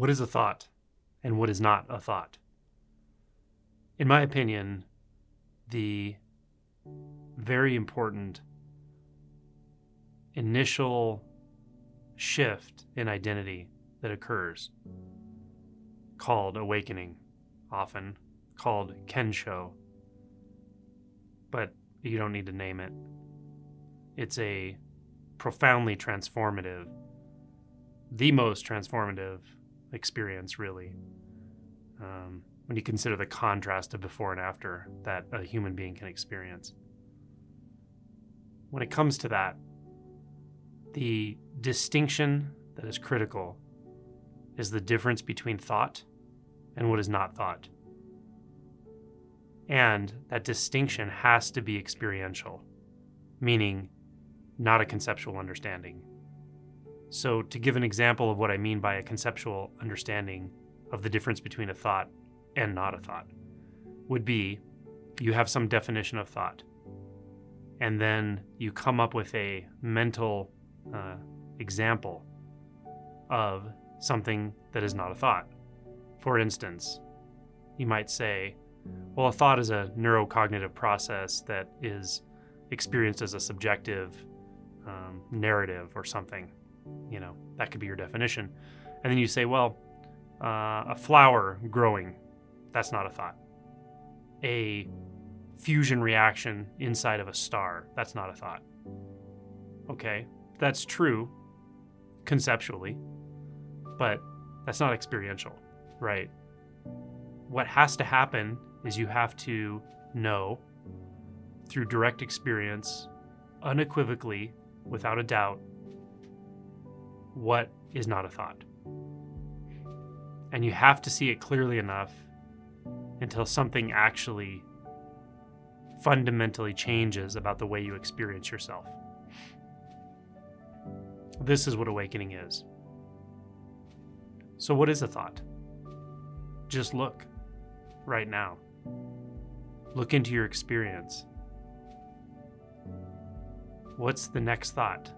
what is a thought and what is not a thought? In my opinion, the very important initial shift in identity that occurs, called awakening, often called kensho, but you don't need to name it. It's a profoundly transformative, the most transformative experience, really. Um, when you consider the contrast of before and after that a human being can experience. When it comes to that, the distinction that is critical is the difference between thought and what is not thought. And that distinction has to be experiential, meaning not a conceptual understanding. So, to give an example of what I mean by a conceptual understanding of the difference between a thought and not a thought, would be you have some definition of thought, and then you come up with a mental uh, example of something that is not a thought. For instance, you might say, well, a thought is a neurocognitive process that is experienced as a subjective um, narrative or something. You know, that could be your definition. And then you say, well, uh, a flower growing, that's not a thought. A fusion reaction inside of a star, that's not a thought. Okay, that's true conceptually, but that's not experiential, right? What has to happen is you have to know through direct experience, unequivocally, without a doubt, what is not a thought. And you have to see it clearly enough until something actually fundamentally changes about the way you experience yourself. This is what awakening is. So, what is a thought? Just look right now. Look into your experience. What's the next thought?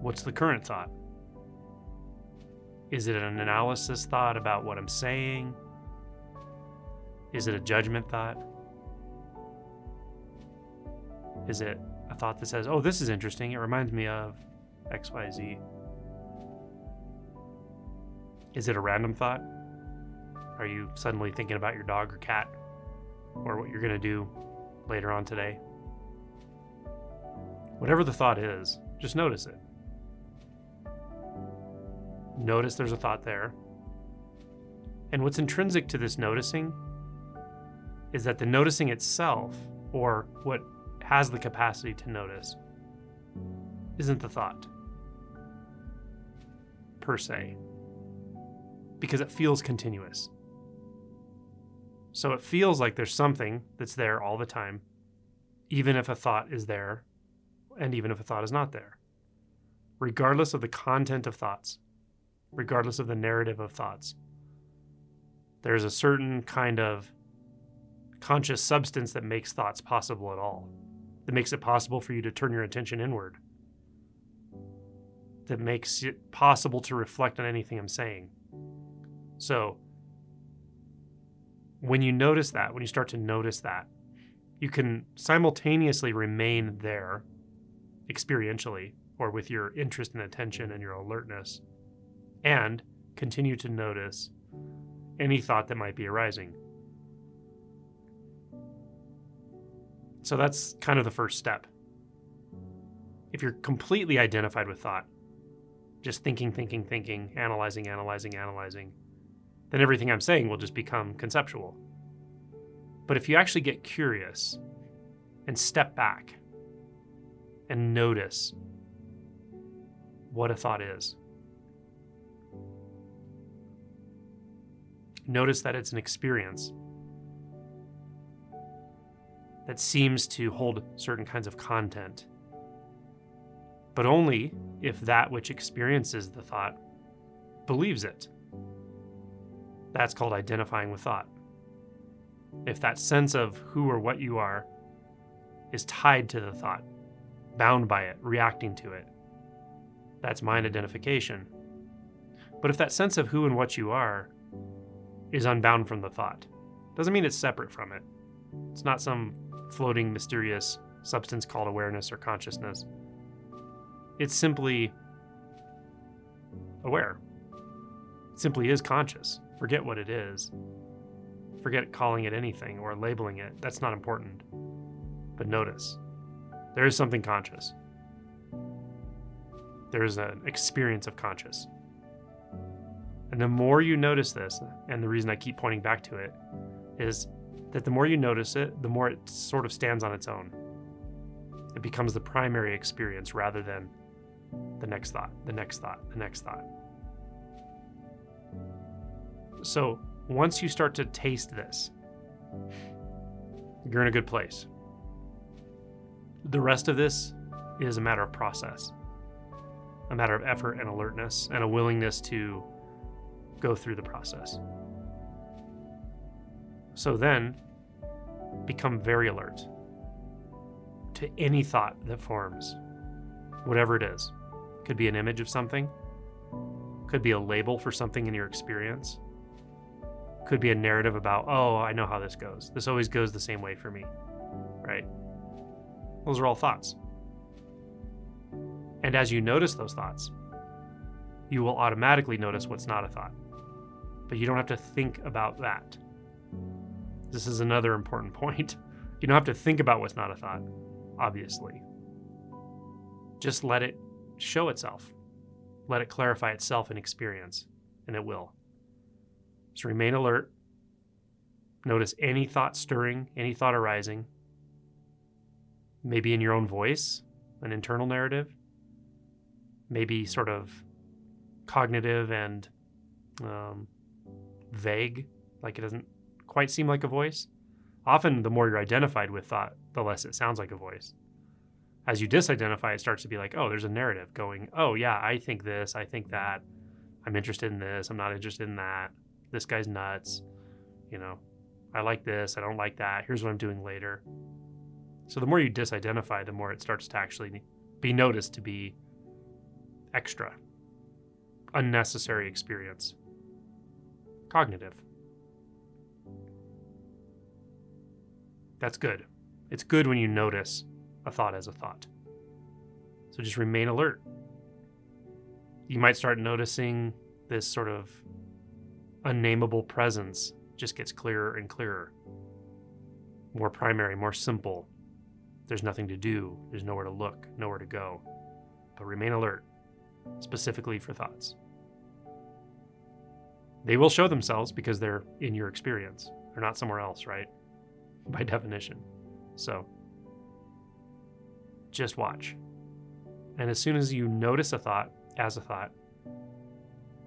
What's the current thought? Is it an analysis thought about what I'm saying? Is it a judgment thought? Is it a thought that says, oh, this is interesting. It reminds me of XYZ? Is it a random thought? Are you suddenly thinking about your dog or cat or what you're going to do later on today? Whatever the thought is, just notice it. Notice there's a thought there. And what's intrinsic to this noticing is that the noticing itself, or what has the capacity to notice, isn't the thought per se, because it feels continuous. So it feels like there's something that's there all the time, even if a thought is there, and even if a thought is not there. Regardless of the content of thoughts, regardless of the narrative of thoughts, there's a certain kind of conscious substance that makes thoughts possible at all, that makes it possible for you to turn your attention inward, that makes it possible to reflect on anything I'm saying. So, when you notice that, when you start to notice that, you can simultaneously remain there experientially or with your interest and attention and your alertness and continue to notice any thought that might be arising. So that's kind of the first step. If you're completely identified with thought, just thinking, thinking, thinking, analyzing, analyzing, analyzing, then everything I'm saying will just become conceptual. But if you actually get curious and step back and notice what a thought is, notice that it's an experience that seems to hold certain kinds of content, but only if that which experiences the thought believes it. That's called identifying with thought. If that sense of who or what you are is tied to the thought, bound by it, reacting to it, that's mind identification. But if that sense of who and what you are is unbound from the thought, doesn't mean it's separate from it. It's not some floating, mysterious substance called awareness or consciousness. It's simply aware. It simply is conscious. Forget what it is. Forget calling it anything or labeling it. That's not important. But notice there is something conscious. There is an experience of conscious. And the more you notice this, and the reason I keep pointing back to it, is that the more you notice it, the more it sort of stands on its own. It becomes the primary experience rather than the next thought, the next thought, the next thought. So once you start to taste this, you're in a good place. The rest of this is a matter of process, a matter of effort and alertness, and a willingness to go through the process. So then, become very alert to any thought that forms, whatever it is. Could be an image of something, could be a label for something in your experience, could be a narrative about, oh, I know how this goes. This always goes the same way for me, right? Those are all thoughts. And as you notice those thoughts, you will automatically notice what's not a thought. But you don't have to think about that. This is another important point. You don't have to think about what's not a thought, obviously. Just let it show itself. Let it clarify itself in experience, and it will. So remain alert. Notice any thought stirring, any thought arising. Maybe in your own voice, an internal narrative. Maybe sort of cognitive and um, vague, like it doesn't quite seem like a voice. Often, the more you're identified with thought, the less it sounds like a voice. As you disidentify, it starts to be like, oh, there's a narrative going, oh, yeah, I think this, I think that, I'm interested in this, I'm not interested in that, this guy's nuts, you know, I like this, I don't like that, here's what I'm doing later. So the more you disidentify, the more it starts to actually be noticed to be extra, unnecessary experience, cognitive. That's good. It's good when you notice a thought as a thought. So just remain alert. You might start noticing this sort of unnameable presence just gets clearer and clearer. More primary, more simple. There's nothing to do, there's nowhere to look, nowhere to go. But remain alert, specifically for thoughts. They will show themselves because they're in your experience. They're not somewhere else, right? By definition. So, just watch. And as soon as you notice a thought as a thought,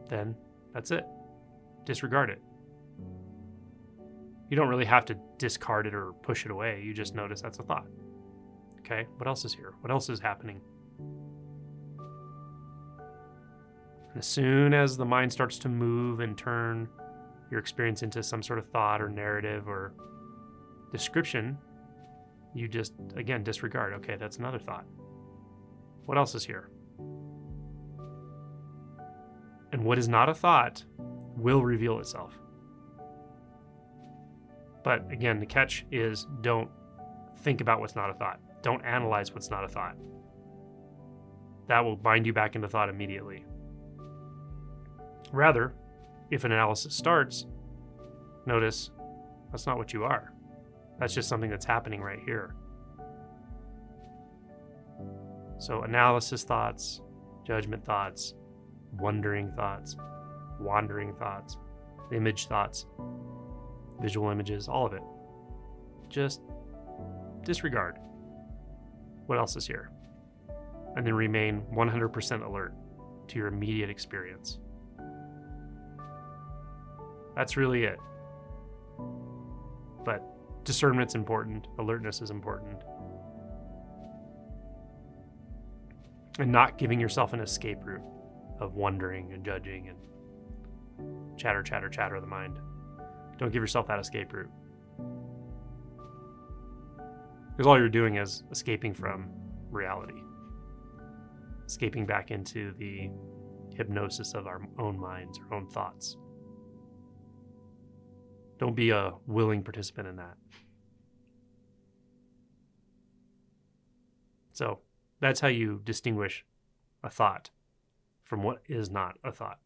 then that's it. Disregard it. You don't really have to discard it or push it away. You just notice that's a thought. Okay, what else is here? What else is happening? As soon as the mind starts to move and turn your experience into some sort of thought or narrative or description, you just, again, disregard. Okay, that's another thought. What else is here? And what is not a thought will reveal itself. But again, the catch is don't think about what's not a thought. Don't analyze what's not a thought. That will bind you back into thought immediately. Rather, if an analysis starts, notice that's not what you are. That's just something that's happening right here. So, analysis thoughts, judgment thoughts, wondering thoughts, wandering thoughts, image thoughts, visual images, all of it. Just disregard. What else is here? And then remain 100% alert to your immediate experience. That's really it. But discernment's important, alertness is important. And not giving yourself an escape route of wondering and judging and chatter, chatter, chatter of the mind. Don't give yourself that escape route. Because all you're doing is escaping from reality, escaping back into the hypnosis of our own minds, our own thoughts. Don't be a willing participant in that. So that's how you distinguish a thought from what is not a thought.